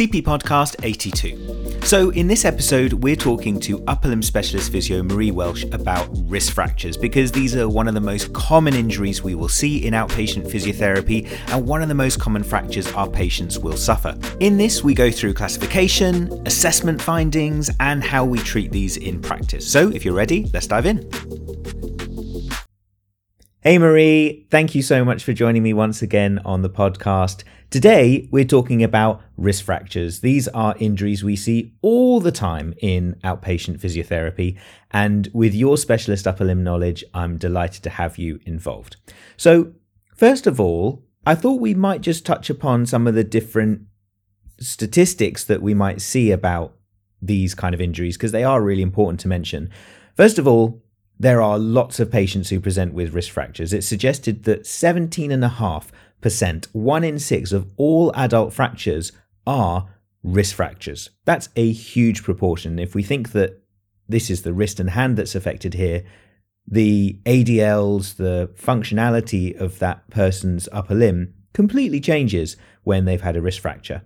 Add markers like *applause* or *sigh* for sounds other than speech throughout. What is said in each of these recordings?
CP Podcast 82. So, in this episode, we're talking to upper limb specialist physio Marie Welsh about wrist fractures because these are one of the most common injuries we will see in outpatient physiotherapy and one of the most common fractures our patients will suffer. In this, we go through classification, assessment findings, and how we treat these in practice. So, if you're ready, let's dive in. Hey Marie, thank you so much for joining me once again on the podcast. Today, we're talking about wrist fractures. These are injuries we see all the time in outpatient physiotherapy. And with your specialist upper limb knowledge, I'm delighted to have you involved. So, first of all, I thought we might just touch upon some of the different statistics that we might see about these kind of injuries because they are really important to mention. First of all, there are lots of patients who present with wrist fractures. It's suggested that 17.5%, one in six of all adult fractures are wrist fractures. That's a huge proportion. If we think that this is the wrist and hand that's affected here, the ADLs, the functionality of that person's upper limb completely changes when they've had a wrist fracture.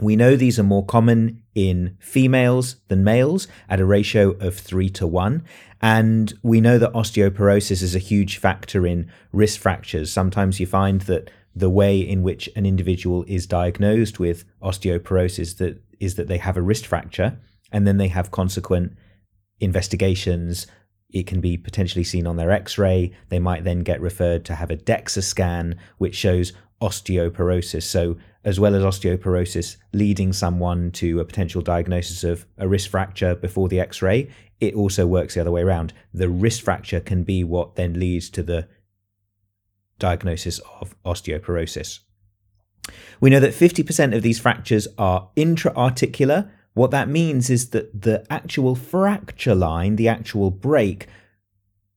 We know these are more common in females than males at a ratio of three to one. And we know that osteoporosis is a huge factor in wrist fractures. Sometimes you find that the way in which an individual is diagnosed with osteoporosis that is that they have a wrist fracture and then they have consequent investigations. It can be potentially seen on their x-ray. They might then get referred to have a DEXA scan which shows osteoporosis. So as well as osteoporosis leading someone to a potential diagnosis of a wrist fracture before the x ray, it also works the other way around. The wrist fracture can be what then leads to the diagnosis of osteoporosis. We know that 50% of these fractures are intra-articular. What that means is that the actual fracture line, the actual break,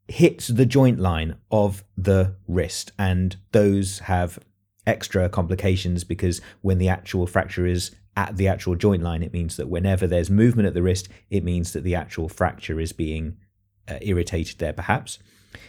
hits the joint line of the wrist, and those have extra complications because when the actual fracture is at the actual joint line, it means that whenever there's movement at the wrist, it means that the actual fracture is being uh, irritated there, perhaps.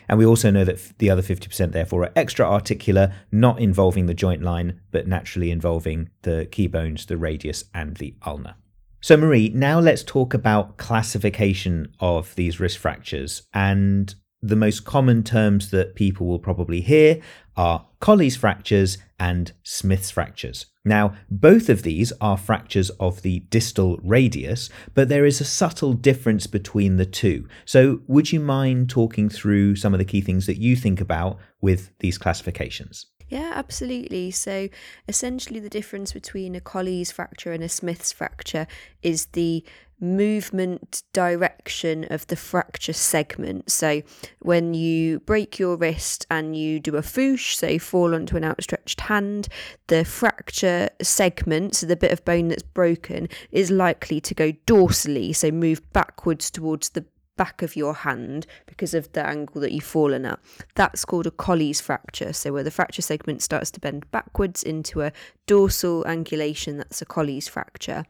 And we also know that the other 50% therefore are extra articular, not involving the joint line, but naturally involving the key bones, the radius, and the ulna. So, Marie, now let's talk about classification of these wrist fractures. And the most common terms that people will probably hear are Colles fractures and Smith's fractures. Now, both of these are fractures of the distal radius, but there is a subtle difference between the two. So, would you mind talking through some of the key things that you think about with these classifications? Yeah, absolutely. So essentially, the difference between a Colles fracture and a Smith's fracture is the movement direction of the fracture segment. So when you break your wrist and you do a FOOSH, so fall onto an outstretched hand, the fracture segment, so the bit of bone that's broken, is likely to go dorsally, so move backwards towards the back of your hand because of the angle that you've fallen at. That's called a Colles fracture. So, where the fracture segment starts to bend backwards into a dorsal angulation, that's a Colles fracture.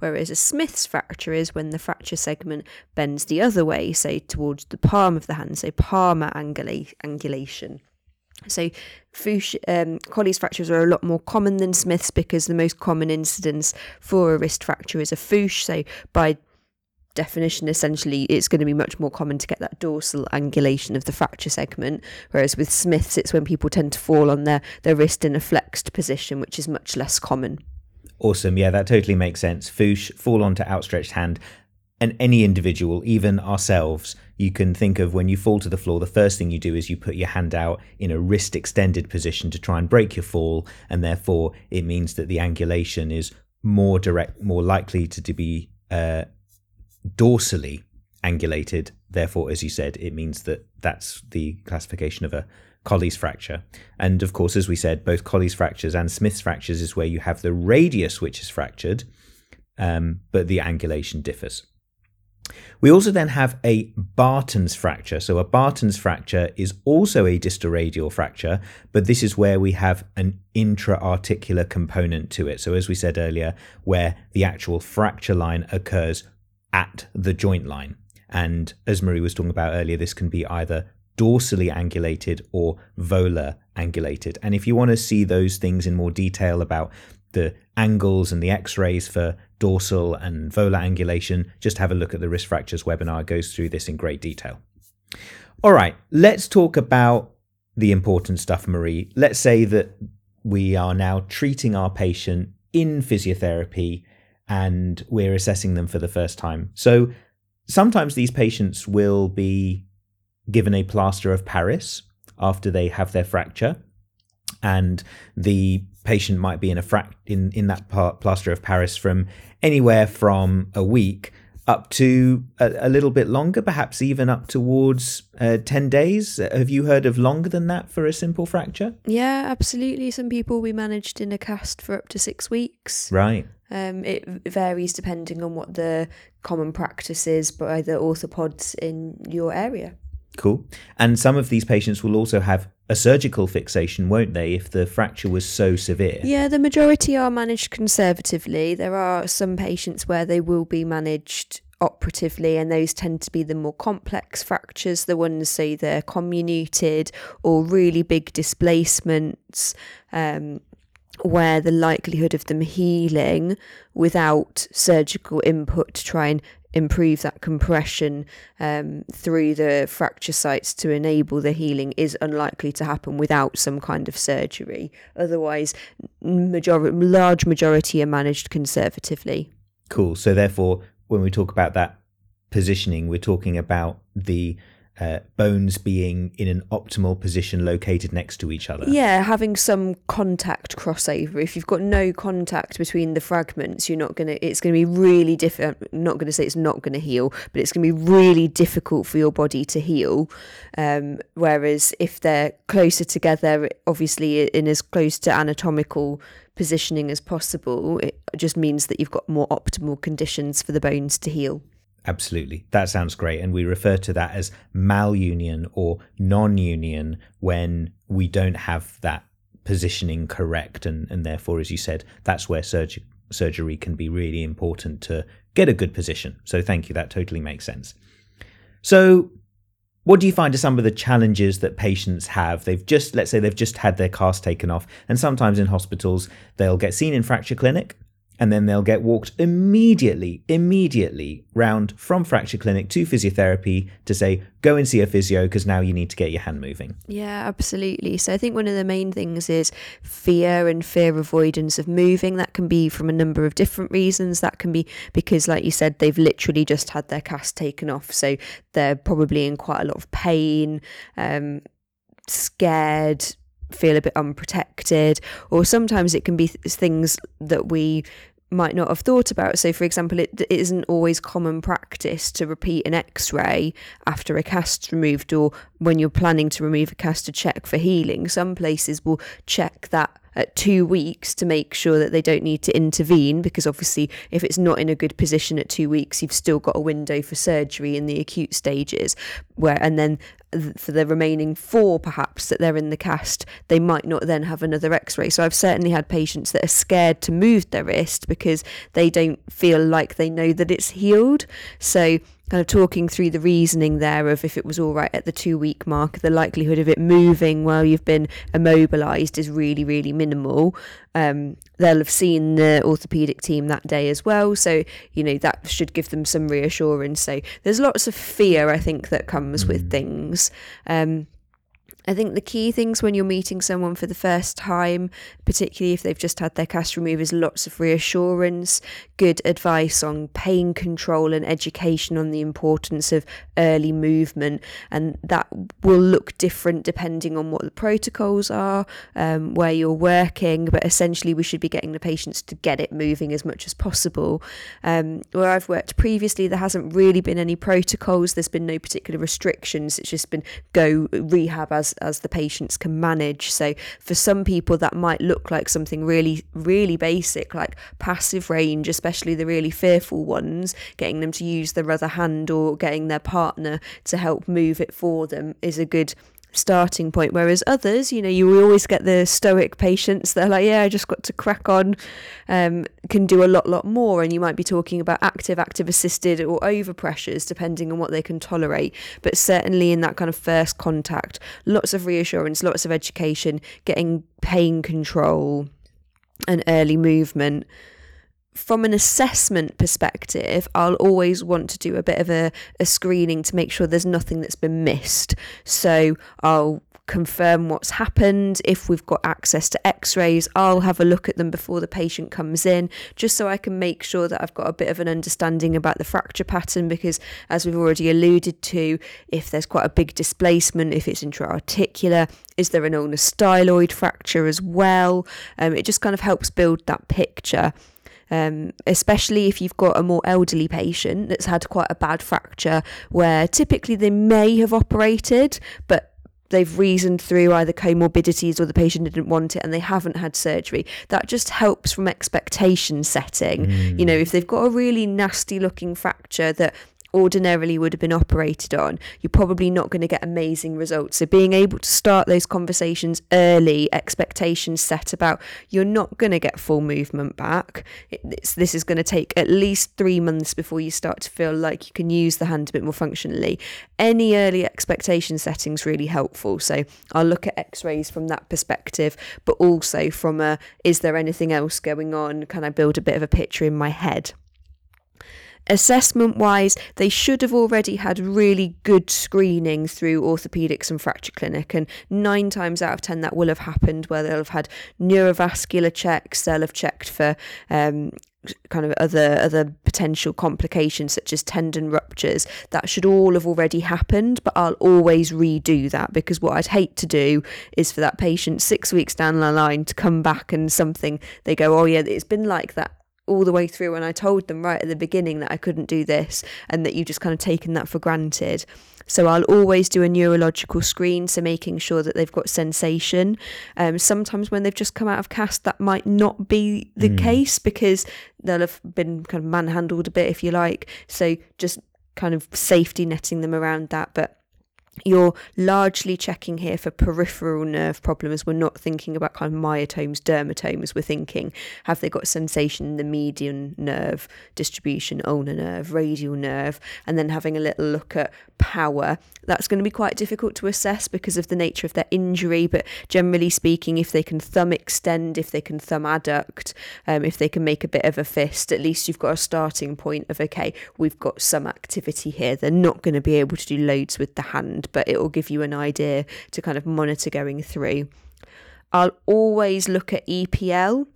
Whereas a Smith's fracture is when the fracture segment bends the other way, say towards the palm of the hand, so palmar angula- angulation. So, FOOSH, um, Colles fractures are a lot more common than Smiths because the most common incidence for a wrist fracture is a FOOSH. So, by definition, essentially, it's going to be much more common to get that dorsal angulation of the fracture segment. Whereas with Smiths, it's when people tend to fall on their, their wrist in a flexed position, which is much less common. Awesome. Yeah, that totally makes sense. FOOSH, fall onto outstretched hand. And any individual, even ourselves, you can think of when you fall to the floor, the first thing you do is you put your hand out in a wrist extended position to try and break your fall. And therefore, it means that the angulation is more direct, more likely to, be uh, dorsally angulated. Therefore, as you said, it means that that's the classification of a Colles fracture. And of course, as we said, both Colles fractures and Smith's fractures is where you have the radius which is fractured, um, but the angulation differs. We also then have a Barton's fracture. So a Barton's fracture is also a distal-radial fracture, but this is where we have an intra-articular component to it. So as we said earlier, where the actual fracture line occurs at the joint line. And as Marie was talking about earlier, this can be either dorsally angulated or volar angulated. And if you want to see those things in more detail about the angles and the x-rays for dorsal and volar angulation, just have a look at the wrist fractures webinar. It goes through this in great detail. All right, let's talk about the important stuff, Marie. Let's say that we are now treating our patient in physiotherapy and we're assessing them for the first time. So sometimes these patients will be given a plaster of Paris after they have their fracture, and the patient might be in a frac- in in that plaster of Paris from anywhere from a week up to a, a little bit longer, perhaps even up towards uh, 10 days. Have you heard of longer than that for a simple fracture? Yeah, absolutely. Some people we managed in a cast for up to six weeks. Right. Um, it varies depending on what the common practice is by the orthopods in your area. Cool. And some of these patients will also have a surgical fixation, won't they, if the fracture was so severe? Yeah, the majority are managed conservatively. There are some patients where they will be managed operatively, and those tend to be the more complex fractures, the ones, say, they're comminuted or really big displacements. Um, where the likelihood of them healing without surgical input to try and improve that compression um, through the fracture sites to enable the healing is unlikely to happen without some kind of surgery. Otherwise, majority, large majority are managed conservatively. Cool. So therefore, when we talk about that positioning, we're talking about the uh, bones being in an optimal position located next to each other. Yeah, having some contact crossover. If you've got no contact between the fragments, you're not going to, it's going to be really different. Not going to say it's not going to heal, but it's going to be really difficult for your body to heal. Um, whereas if they're closer together, obviously in as close to anatomical positioning as possible, it just means that you've got more optimal conditions for the bones to heal. Absolutely. That sounds great. And we refer to that as malunion or non union when we don't have that positioning correct. And, and therefore, as you said, that's where surgery, surgery can be really important to get a good position. So thank you. That totally makes sense. So, what do you find are some of the challenges that patients have? They've just, let's say, they've just had their cast taken off, and sometimes in hospitals, they'll get seen in fracture clinic and then they'll get walked immediately, immediately round from fracture clinic to physiotherapy to say, go and see a physio because now you need to get your hand moving. Yeah, absolutely. So I think one of the main things is fear and fear avoidance of moving. That can be from a number of different reasons. That can be because, like you said, they've literally just had their cast taken off. So they're probably in quite a lot of pain. Um, scared feel a bit unprotected or sometimes it can be th- things that we might not have thought about. So, for example, it, it isn't always common practice to repeat an x ray after a cast removed or when you're planning to remove a cast to check for healing. Some places will check that at two weeks to make sure that they don't need to intervene because obviously if it's not in a good position at two weeks you've still got a window for surgery in the acute stages where and then for the remaining four perhaps that they're in the cast they might not then have another x-ray. So i've certainly had patients that are scared to move their wrist because they don't feel like they know that it's healed. So kind of talking through the reasoning there of if it was all right at the two week mark, the likelihood of it moving while you've been immobilized is really, really minimal. Um, they'll have seen the orthopedic team that day as well. So, you know, that should give them some reassurance. So, there's lots of fear, I think, that comes mm. with things. Um, I think the key things when you're meeting someone for the first time, particularly if they've just had their cast removed, is lots of reassurance, good advice on pain control, and education on the importance of early movement. And that will look different depending on what the protocols are, um, where you're working. But essentially, we should be getting the patients to get it moving as much as possible. Um, where I've worked previously, there hasn't really been any protocols, there's been no particular restrictions. It's just been go rehab as as the patients can manage. So for some people that might look like something really really basic like passive range, especially the really fearful ones, getting them to use their other hand or getting their partner to help move it for them is a good starting point. Whereas others, you know, you always get the stoic patients They're like, yeah, I just got to crack on, um, can do a lot, lot more. And you might be talking about active, active assisted or over pressures, depending on what they can tolerate. But certainly in that kind of first contact, lots of reassurance, lots of education, getting pain control and early movement from an assessment perspective, I'll always want to do a bit of a, a screening to make sure there's nothing that's been missed. So I'll confirm what's happened. If we've got access to x rays, I'll have a look at them before the patient comes in, just so I can make sure that I've got a bit of an understanding about the fracture pattern. Because, as we've already alluded to, if there's quite a big displacement, if it's intra-articular, is there an ulnar styloid fracture as well? Um, it just kind of helps build that picture um, especially if you've got a more elderly patient that's had quite a bad fracture where typically they may have operated, but they've reasoned through either comorbidities or the patient didn't want it and they haven't had surgery. That just helps from expectation setting. Mm. You know, if they've got a really nasty looking fracture that ordinarily would have been operated on, you're probably not going to get amazing results. So, being able to start those conversations early, expectations set about you're not going to get full movement back. this is going to take at least three months before you start to feel like you can use the hand a bit more functionally. Any early expectation settings really helpful. So, I'll look at x rays from that perspective, but also from a is there anything else going on? Can I build a bit of a picture in my head? Assessment wise, they should have already had really good screening through orthopaedics and fracture clinic, and nine times out of ten that will have happened where they'll have had neurovascular checks, they'll have checked for um, kind of other other potential complications such as tendon ruptures. That should all have already happened but I'll always redo that because what I'd hate to do is for that patient 6 weeks down the line to come back and something they go oh yeah it's been like that all the way through and I told them right at the beginning that I couldn't do this and that you've just kind of taken that for granted. So I'll always do a neurological screen, so making sure that they've got sensation. Um, sometimes when they've just come out of cast, that might not be the mm. case because they'll have been kind of manhandled a bit, if you like. So just kind of safety netting them around that. But you're largely checking here for peripheral nerve problems. We're not thinking about kind of myotomes, dermatomes. We're thinking, have they got sensation in the median nerve distribution, ulnar nerve, radial nerve, and then having a little look at power. That's going to be quite difficult to assess because of the nature of their injury. But generally speaking, if they can thumb extend, if they can thumb adduct, um, if they can make a bit of a fist, at least you've got a starting point of, okay, we've got some activity here. They're not going to be able to do loads with the hand but it will give you an idea to kind of monitor going through. I'll always look at EPL.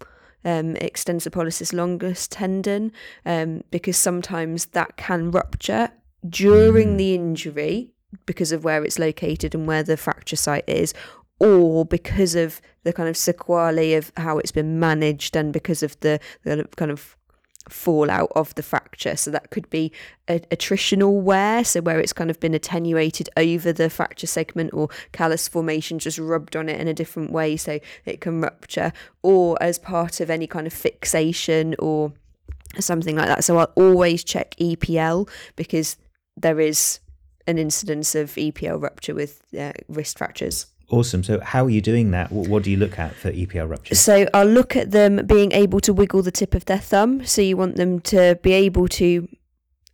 Um, extensor pollicis longus tendon um, because sometimes that can rupture during mm. the injury because of where it's located and where the fracture site is, or because of the kind of sequelae of how it's been managed and because of the, the kind of fallout of the fracture. So that could be a, attritional wear, so where it's kind of been attenuated over the fracture segment or callus formation just rubbed on it in a different way so it can rupture, or as part of any kind of fixation or something like that. So I'll always check EPL because there is an incidence of EPL rupture with uh, wrist fractures. Awesome. So, how are you doing that? What, what, do you look at for EPL rupture? So, I'll look at them being able to wiggle the tip of their thumb. So, you want them to be able to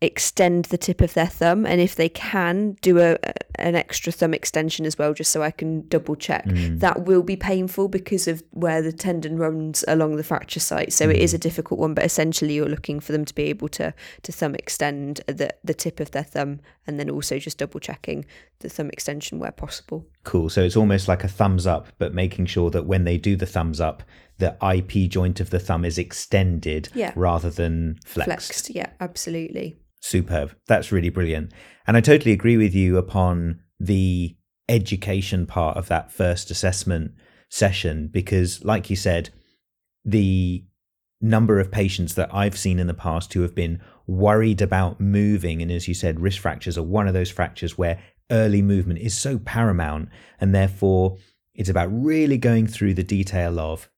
extend the tip of their thumb and if they can do a an extra thumb extension as well just so I can double check mm. that will be painful because of where the tendon runs along the fracture site so mm. it is a mm. difficult one but essentially you're looking for them to be able to to thumb extend the the tip of their thumb and then also just double checking the thumb extension where possible cool so it's almost like a thumbs up but making sure that when they do the thumbs up the IP joint of the thumb is extended yeah. rather than flexed. flexed yeah absolutely Superb. That's really brilliant. And I totally agree with you upon the education part of that first assessment session because, like you said, the number of patients that I've seen in the past who have been worried about moving, and as you said, wrist fractures are one of those fractures where early movement is so paramount, and therefore it's about really going through the detail of,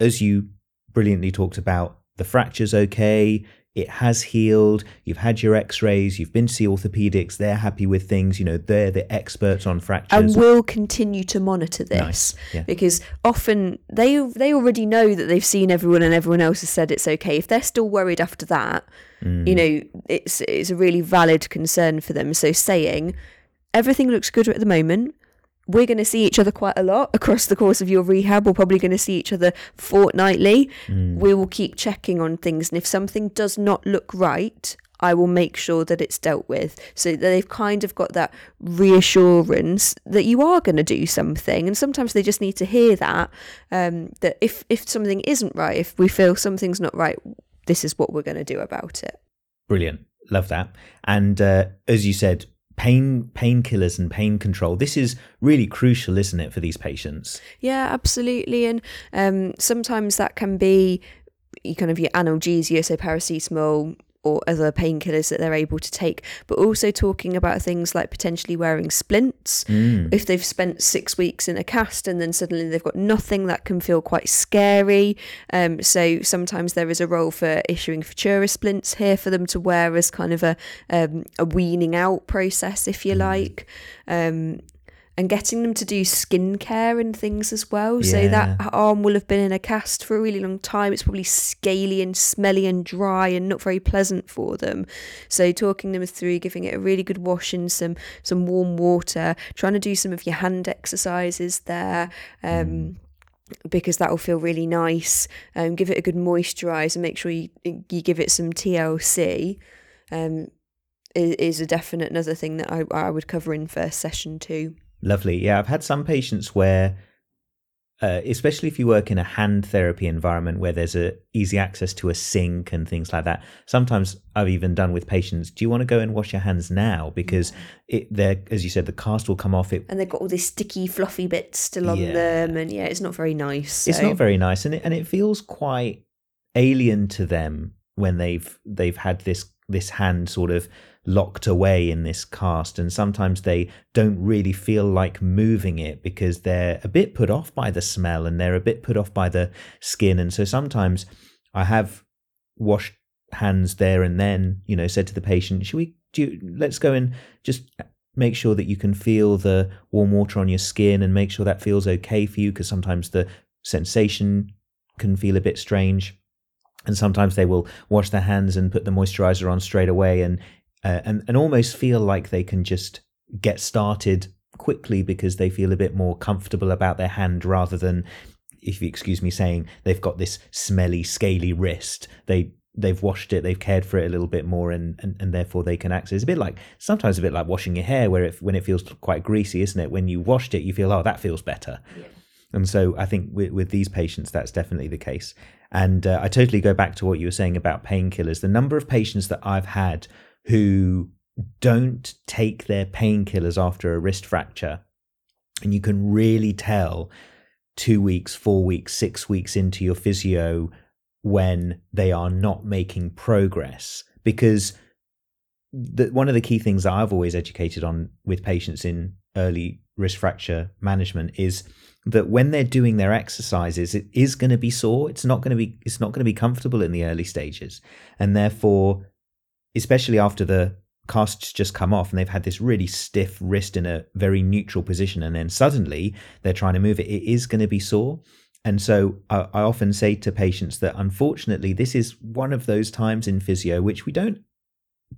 as you brilliantly talked about, the fracture's okay, it has healed. You've had your x-rays. You've been to see orthopedics. They're happy with things. You know, they're the experts on fractures. And will continue to monitor this nice. yeah. because often they they already know that they've seen everyone and everyone else has said it's okay. If they're still worried after that, mm. you know, it's it's a really valid concern for them. So saying everything looks good at the moment we're going to see each other quite a lot across the course of your rehab. We're probably going to see each other fortnightly. Mm. We will keep checking on things. And if something does not look right, I will make sure that it's dealt with so that they've kind of got that reassurance that you are going to do something. And sometimes they just need to hear that, um, that if, if something isn't right, if we feel something's not right, this is what we're going to do about it. Brilliant. Love that. And uh, as you said, pain painkillers and pain control this is really crucial isn't it for these patients Yeah, absolutely. And um, sometimes that can be kind of your analgesia, so paracetamol or other painkillers that they're able to take, but also talking about things like potentially wearing splints. Mm. If they've spent six weeks in a cast and then suddenly they've got nothing, that can feel quite scary. Um, so sometimes there is a role for issuing Futuro splints here for them to wear as kind of a um, a weaning out process, if you like. Um, and getting them to do skincare and things as well. So that arm will have been in a cast for a really long time. It's probably scaly and smelly and dry and not very pleasant for them. So talking them through, giving it a really good wash in some some warm water, trying to do some of your hand exercises there. Um, because that will feel really nice. Um, give it a good moisturize and make sure you you give it some TLC. Um, is, is a definite another thing that I, I would cover in first session too. Lovely. Yeah, I've had some patients where, uh, especially if you work in a hand therapy environment where there's a easy access to a sink and things like that. Sometimes I've even done with patients. Do you want to go and wash your hands now? Because it, there, as you said, the cast will come off. It and they've got all these sticky, fluffy bits still on Yeah. them, and yeah, it's not very nice. it's not very nice, and it and it feels quite alien to them when they've they've had this this hand sort of locked away in this cast and sometimes they don't really feel like moving it because they're a bit put off by the smell and they're a bit put off by the skin. And so sometimes i have washed hands there and then you know said to the patient should we do let's go and just make sure that you can feel the warm water on your skin and make sure that feels okay for you because sometimes the sensation can feel a bit strange. And sometimes they will wash their hands and put the moisturizer on straight away and uh, and and almost feel like they can just get started quickly because they feel a bit more comfortable about their hand rather than if you excuse me saying they've got this smelly scaly wrist. They they've washed it they've cared for it a little bit more and and, and therefore they can access it's a bit like sometimes a bit like washing your hair where it when it feels quite greasy isn't it? When you washed it you feel oh that feels better. And so I think with, with these patients, that's definitely the case. And uh, I totally go back to what you were saying about painkillers. The number of patients that I've had who don't take their painkillers after a wrist fracture, and you can really tell two weeks, four weeks, six weeks into your physio when they are not making progress because the, one of the key things that I've always educated on with patients in early wrist fracture management is that when they're doing their exercises, it is going to be sore. It's not going to be. It's not going to be comfortable in the early stages, and therefore, especially after the casts just come off and they've had this really stiff wrist in a very neutral position, and then suddenly they're trying to move it, it is going to be sore. And so I, I often say to patients that unfortunately, this is one of those times in physio which we don't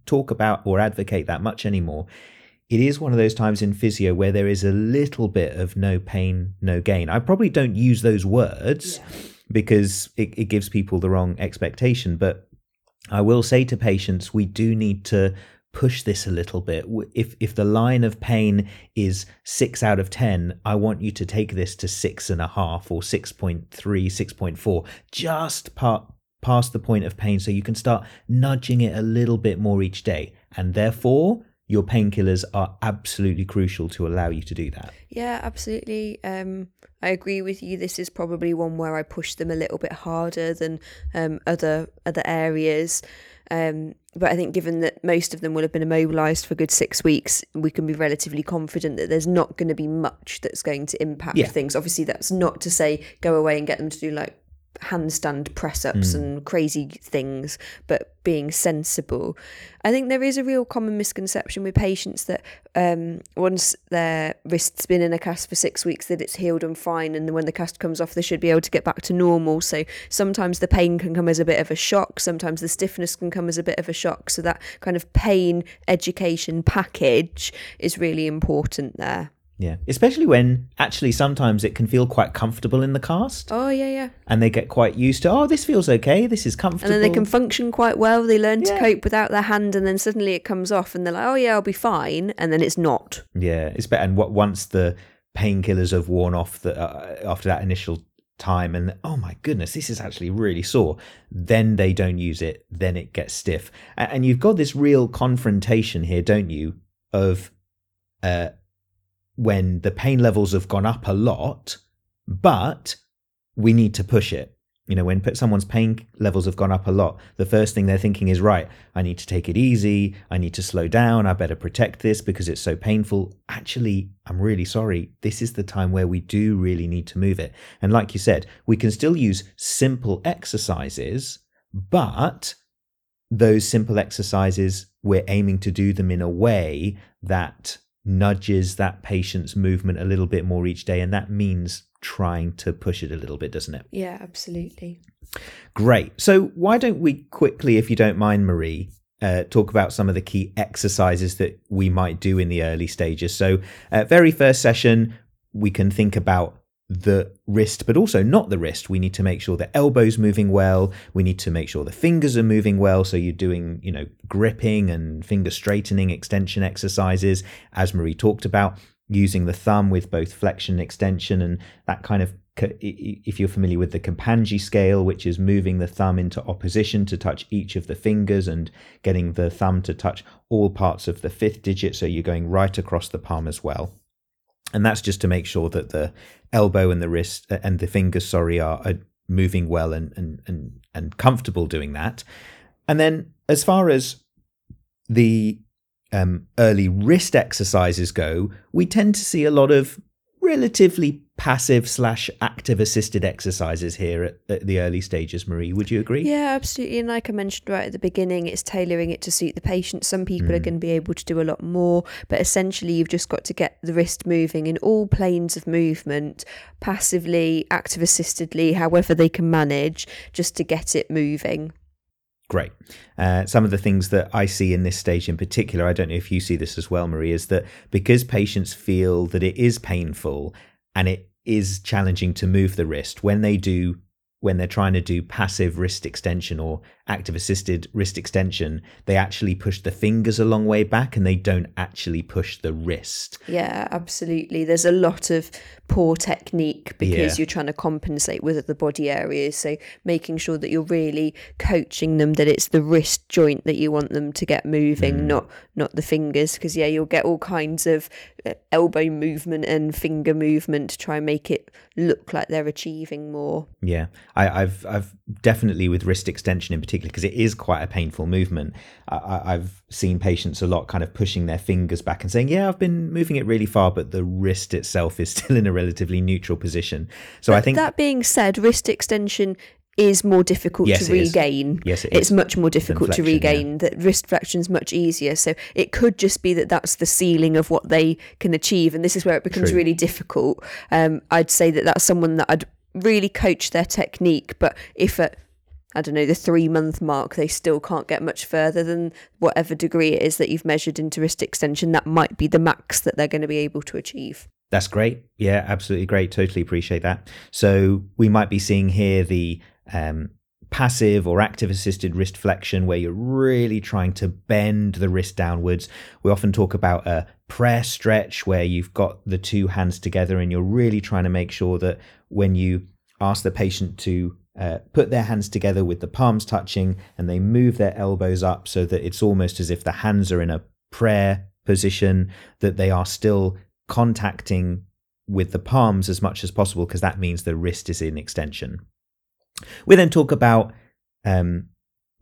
talk about or advocate that much anymore. It is one of those times in physio where there is a little bit of no pain, no gain. I probably don't use those words because it, it gives people the wrong expectation, but I will say to patients, we do need to push this a little bit. If if the line of pain is six out of ten, I want you to take this to six and a half or 6.3, 6.4, just part past the point of pain so you can start nudging it a little bit more each day. And therefore, your painkillers are absolutely crucial to allow you to do that. Yeah, absolutely. Um, I agree with you. This is probably one where I push them a little bit harder than um, other other areas. Um, but I think, given that most of them will have been immobilised for a good six weeks, we can be relatively confident that there's not going to be much that's going to impact Yeah. things. Obviously, that's not to say go away and get them to do like handstand press ups and crazy things, but being sensible. I think there is a real common misconception with patients that um, once their wrist's been in a cast for six weeks, that it's healed and fine, and when the cast comes off, they should be able to get back to normal. So sometimes the pain can come as a bit of a shock, sometimes the stiffness can come as a bit of a shock. So that kind of pain education package is really important there. Yeah, especially when actually sometimes it can feel quite comfortable in the cast, Oh yeah, yeah. and they get quite used to. Oh, this feels okay. This is comfortable. And then they can function quite well. They learn to cope without their hand, and then suddenly it comes off, and they're like, "Oh yeah, I'll be fine," and then it's not. Yeah, it's better. And what once the painkillers have worn off the, uh, after that initial time, and oh my goodness, this is actually really sore. Then they don't use it. Then it gets stiff, and you've got this real confrontation here, don't you? Of uh, when the pain levels have gone up a lot, but we need to push it. You know, when someone's pain levels have gone up a lot, the first thing they're thinking is, right, I need to take it easy. I need to slow down. I better protect this because it's so painful. Actually, I'm really sorry. This is the time where we do really need to move it. And like you said, we can still use simple exercises, but those simple exercises, we're aiming to do them in a way that nudges that patient's movement a little bit more each day. And that means trying to push it a little bit, doesn't it? Yeah, absolutely. Great. So, why don't we quickly, if you don't mind, Marie, uh, talk about some of the key exercises that we might do in the early stages? So, uh, very first session, we can think about the wrist, but also not the wrist. We need to make sure the elbow's moving well. We need to make sure the fingers are moving well. So you're doing, you know, gripping and finger straightening extension exercises, as Marie talked about, using the thumb with both flexion and extension and that kind of if you're familiar with the Kapandji scale, which is moving the thumb into opposition to touch each of the fingers and getting the thumb to touch all parts of the fifth digit, so you're going right across the palm as well. And that's just to make sure that the elbow and the wrist and the fingers, sorry, are, are moving well and, and and and comfortable doing that. And then as far as the um, early wrist exercises go, we tend to see a lot of relatively passive slash active assisted exercises here at, at, the early stages marie would you agree? Yeah absolutely. And like i mentioned right at the beginning it's tailoring it to suit the patient. Some people mm. are going to be able to do a lot more but essentially you've just got to get the wrist moving in all planes of movement passively active assistedly however they can manage just to get it moving Great. Uh, some of the things that I see in this stage in particular, I don't know if you see this as well, Marie, is that because patients feel that it is painful and it is challenging to move the wrist, when they do when they're trying to do passive wrist extension or active assisted wrist extension, they actually push the fingers a long way back and they don't actually push the wrist. Yeah, absolutely. There's a lot of poor technique because Yeah. you're trying to compensate with other body areas. So making sure that you're really coaching them that it's the wrist joint that you want them to get moving, not not the fingers. Because yeah, you'll get all kinds of uh, elbow movement and finger movement to try and make it look like they're achieving more. Yeah, I, I've I've definitely with wrist extension in particular because it is quite a painful movement. I, I've seen patients a lot kind of pushing their fingers back and saying, "Yeah, I've been moving it really far, but the wrist itself is *laughs* still in a relatively neutral position." So I think that being said, wrist extension is more difficult Yes, to it is. regain. Yes, it it's is. much more difficult to flexion, yeah. regain. That wrist flexion is much easier. So it could just be that that's the ceiling of what they can achieve, and this is where it becomes True. really difficult. Um, I'd say that that's someone that I'd really coach their technique, but if at I don't know the three month mark they still can't get much further than whatever degree it is that you've measured into wrist extension, that might be the max that they're going to be able to achieve. That's great. Yeah, absolutely great. Totally appreciate that. So we might be seeing here the um, passive or active assisted wrist flexion where you're really trying to bend the wrist downwards. We often talk about a prayer stretch where you've got the two hands together and you're really trying to make sure that when you ask the patient to uh, put their hands together with the palms touching and they move their elbows up so that it's almost as if the hands are in a prayer position, that they are still contacting with the palms as much as possible because that means the wrist is in extension. We then talk about um,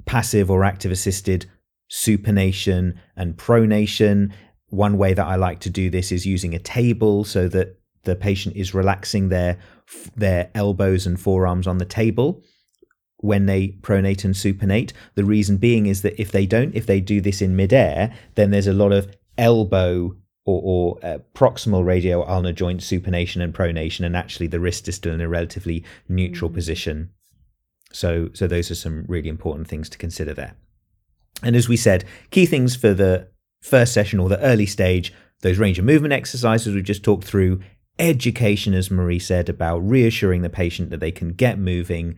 passive or active assisted supination and pronation. One way that I like to do this is using a table so that the patient is relaxing their their elbows and forearms on the table when they pronate and supinate. The reason being is that if they don't, if they do this in midair, then there's a lot of elbow or, or uh, proximal radio ulnar joint supination and pronation, and actually the wrist is still in a relatively neutral position. So, so those are some really important things to consider there. And as we said, key things for the first session or the early stage those range of movement exercises we've just talked through, education, as Marie said, about reassuring the patient that they can get moving,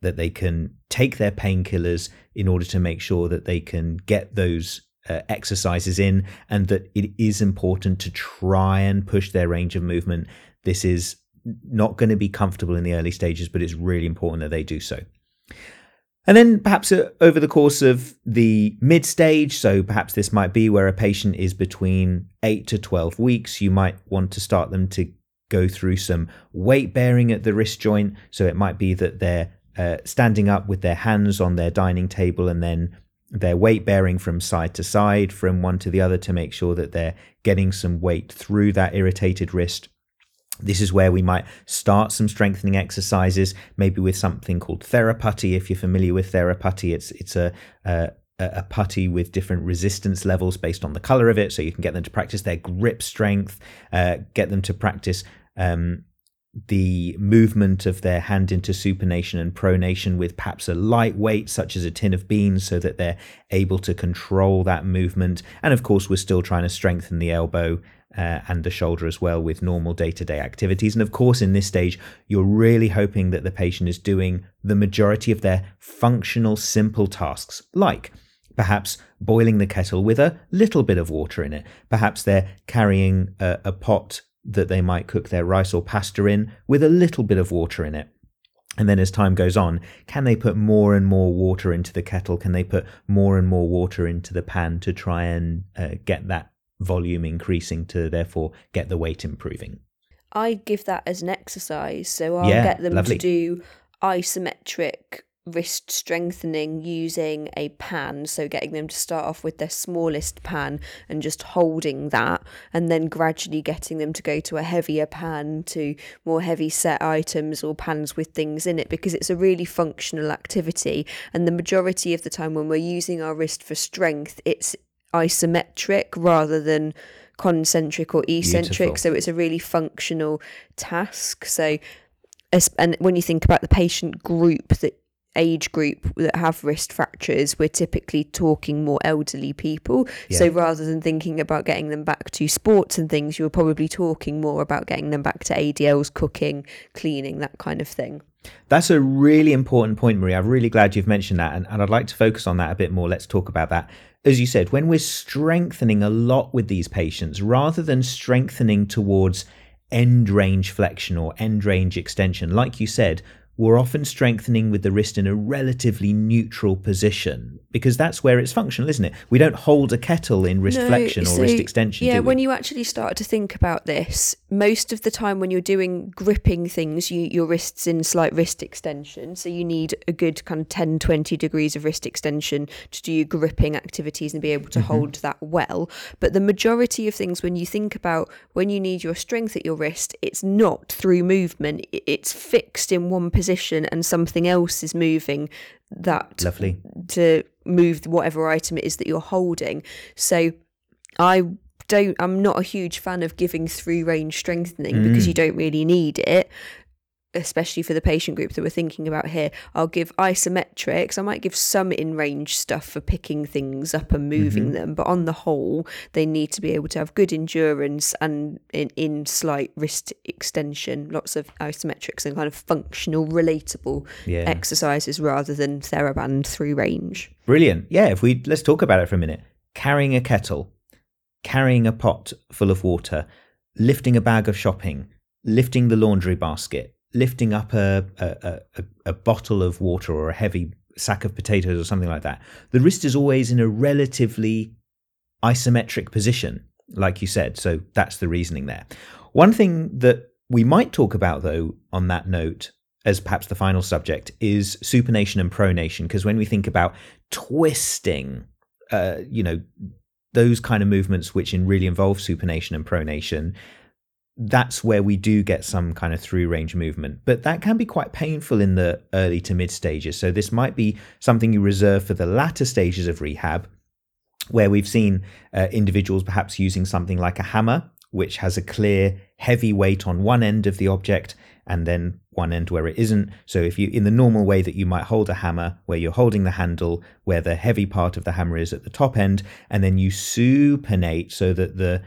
that they can take their painkillers in order to make sure that they can get those uh, exercises in, and that it is important to try and push their range of movement. This is not going to be comfortable in the early stages, but it's really important that they do so. And then perhaps uh, over the course of the mid stage, so perhaps this might be where a patient is between 8 to 12 weeks, you might want to start them to go through some weight bearing at the wrist joint. So it might be that they're uh, standing up with their hands on their dining table and then they're weight bearing from side to side, from one to the other to make sure that they're getting some weight through that irritated wrist. This is where we might start some strengthening exercises, maybe with something called TheraPutty. If you're familiar with TheraPutty, it's it's a, a a putty with different resistance levels based on the color of it, so you can get them to practice their grip strength, uh, get them to practice um, the movement of their hand into supination and pronation with perhaps a light weight, such as a tin of beans, so that they're able to control that movement. And of course, we're still trying to strengthen the elbow uh, and the shoulder as well with normal day to day activities. And of course, in this stage, you're really hoping that the patient is doing the majority of their functional, simple tasks, like perhaps boiling the kettle with a little bit of water in it. Perhaps they're carrying a, a pot that they might cook their rice or pasta in with a little bit of water in it. And then as time goes on, can they put more and more water into the kettle? Can they put more and more water into the pan to try and uh, get that volume increasing to therefore get the weight improving. I give that as an exercise. So I'll yeah, get them lovely. to do isometric wrist strengthening using a pan. So getting them to start off with their smallest pan and just holding that, and then gradually getting them to go to a heavier pan, to more heavy set items or pans with things in it, because it's a really functional activity. And the majority of the time when we're using our wrist for strength, it's isometric rather than concentric or eccentric. Beautiful. So it's a really functional task. So, and when you think about the patient group that age group that have wrist fractures, we're typically talking more elderly people. Yeah. So rather than thinking about getting them back to sports and things, you're probably talking more about getting them back to ADLs, cooking, cleaning, that kind of thing. That's a really important point, Marie. I'm really glad you've mentioned that, and, and I'd like to focus on that a bit more. Let's talk about that as you said, when we're strengthening a lot with these patients, rather than strengthening towards end range flexion or end range extension, like you said, we're often strengthening with the wrist in a relatively neutral position because that's where it's functional, isn't it? We don't hold a kettle in wrist no, flexion or so, wrist extension. Yeah, when you actually start to think about this, most of the time when you're doing gripping things, you, your wrist's in slight wrist extension. So you need a good kind of 10, 20 degrees of wrist extension to do your gripping activities and be able to mm-hmm. hold that well. But the majority of things, when you think about when you need your strength at your wrist, it's not through movement, it's fixed in one position position and something else is moving that lovely. to move whatever item it is that you're holding. So i don't i'm not a huge fan of giving through range strengthening mm. because you don't really need it especially for the patient group that we're thinking about here, I'll give isometrics. I might give some in range stuff for picking things up and moving mm-hmm. them, but on the whole, they need to be able to have good endurance and in, in slight wrist extension, lots of isometrics and kind of functional, relatable yeah. exercises rather than TheraBand through range. Brilliant. Yeah, if we let's talk about it for a minute. Carrying a kettle, carrying a pot full of water, lifting a bag of shopping, lifting the laundry basket, lifting up a, a, a, a bottle of water or a heavy sack of potatoes or something like that, the wrist is always in a relatively isometric position, like you said. So that's the reasoning there. One thing that we might talk about, though, on that note, as perhaps the final subject, is supination and pronation. Because when we think about twisting, uh, you know, those kind of movements which in really involve supination and pronation, that's where we do get some kind of through range movement. But that can be quite painful in the early to mid stages. So this might be something you reserve for the latter stages of rehab, where we've seen uh, individuals perhaps using something like a hammer, which has a clear heavy weight on one end of the object and then one end where it isn't. So if you in the normal way that you might hold a hammer where you're holding the handle where the heavy part of the hammer is at the top end and then you supinate so that the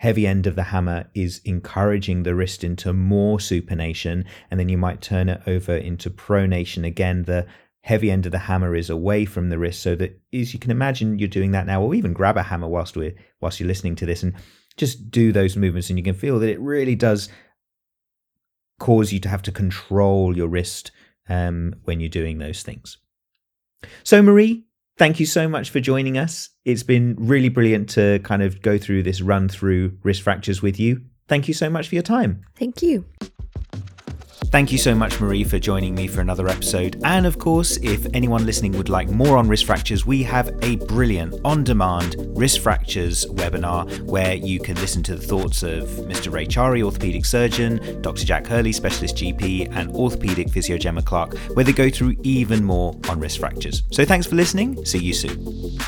heavy end of the hammer is encouraging the wrist into more supination, and then you might turn it over into pronation. Again, the heavy end of the hammer is away from the wrist, so that as you can imagine, you're doing that now, or even grab a hammer whilst we're whilst you're listening to this, and just do those movements, and you can feel that it really does cause you to have to control your wrist um, when you're doing those things. So, Marie, thank you so much for joining us. It's been really brilliant to kind of go through this run through wrist fractures with you. Thank you so much for your time. Thank you. Thank you so much, Marie, for joining me for another episode. And of course, if anyone listening would like more on wrist fractures, we have a brilliant on demand wrist fractures webinar where you can listen to the thoughts of Mr. Ray Chari, orthopedic surgeon, Dr. Jack Hurley, specialist GP, and orthopedic physio Gemma Clark, where they go through even more on wrist fractures. So thanks for listening. See you soon.